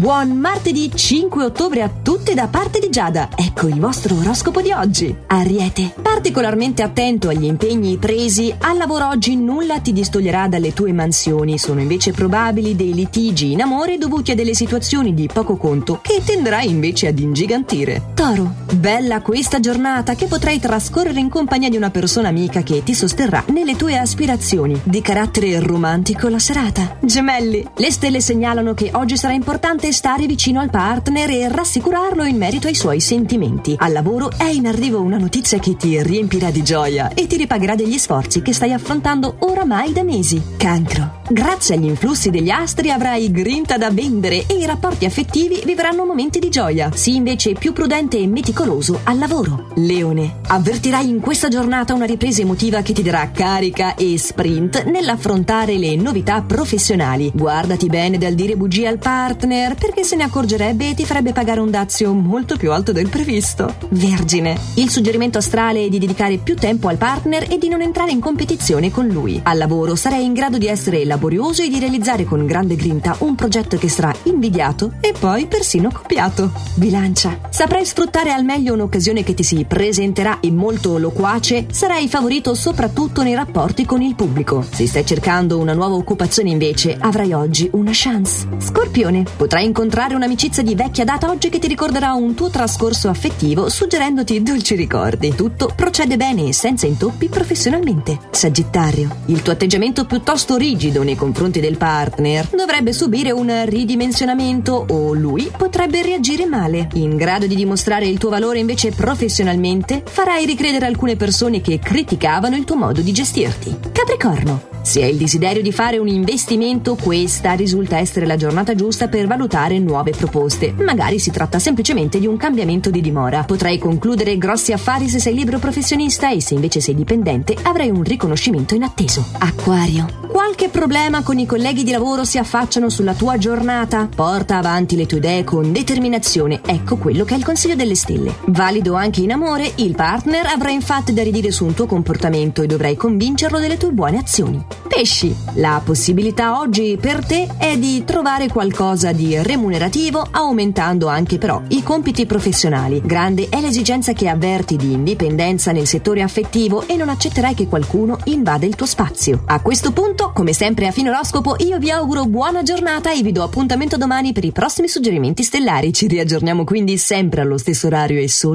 Buon martedì 5 ottobre a tutti da parte di Giada. Ecco il vostro oroscopo di oggi. Ariete, particolarmente attento agli impegni presi, al lavoro oggi nulla ti distoglierà dalle tue mansioni. Sono invece probabili dei litigi in amore dovuti a delle situazioni di poco conto che tenderai invece ad ingigantire. Toro, bella questa giornata che potrai trascorrere in compagnia di una persona amica che ti sosterrà nelle tue aspirazioni. Di carattere romantico la serata. Gemelli, le stelle segnalano che oggi sarà importante stare vicino al partner e rassicurarlo in merito ai suoi sentimenti. Al lavoro è in arrivo una notizia che ti riempirà di gioia e ti ripagherà degli sforzi che stai affrontando oramai da mesi. Cancro. Grazie agli influssi degli astri avrai grinta da vendere e i rapporti affettivi vivranno momenti di gioia. Sii invece più prudente e meticoloso al lavoro. Leone. Avvertirai in questa giornata una ripresa emotiva che ti darà carica e sprint nell'affrontare le novità professionali. Guardati bene dal dire bugie al partner perché se ne accorgerebbe e ti farebbe pagare un dazio molto più alto del previsto. Vergine. Il suggerimento astrale è di dedicare più tempo al partner e di non entrare in competizione con lui. Al lavoro sarai in grado di essere laborioso e di realizzare con grande grinta un progetto che sarà invidiato e poi persino copiato. Bilancia. Saprai sfruttare al meglio un'occasione che ti si presenterà e molto loquace, sarai favorito soprattutto nei rapporti con il pubblico. Se stai cercando una nuova occupazione invece, avrai oggi una chance. Scorpione. Potrai incontrare un'amicizia di vecchia data oggi che ti ricorderà un tuo trascorso affettivo suggerendoti dolci ricordi. Tutto procede bene e senza intoppi professionalmente. Sagittario, il tuo atteggiamento piuttosto rigido nei confronti del partner dovrebbe subire un ridimensionamento o lui potrebbe reagire male. In grado di dimostrare il tuo valore invece professionalmente, farai ricredere alcune persone che criticavano il tuo modo di gestirti. Capricorno, se hai il desiderio di fare un investimento, questa risulta essere la giornata giusta per valutare nuove proposte. Magari si tratta semplicemente di un cambiamento di dimora. Potrai concludere grossi affari se sei libero professionista e se invece sei dipendente avrai un riconoscimento inatteso. Acquario. Qualche problema con i colleghi di lavoro si affacciano sulla tua giornata? Porta avanti le tue idee con determinazione. Ecco quello che è il consiglio delle stelle. Valido anche in amore, il partner avrà infatti da ridire su un tuo comportamento e dovrai convincerlo delle tue buone azioni. Pesci. La possibilità oggi per te è di trovare qualcosa di remunerativo aumentando anche però i compiti professionali. Grande è l'esigenza che avverti di indipendenza nel settore affettivo e non accetterai che qualcuno invada il tuo spazio. A questo punto, come sempre a fine oroscopo, io vi auguro buona giornata e vi do appuntamento domani per i prossimi suggerimenti stellari. Ci riaggiorniamo quindi sempre allo stesso orario e solo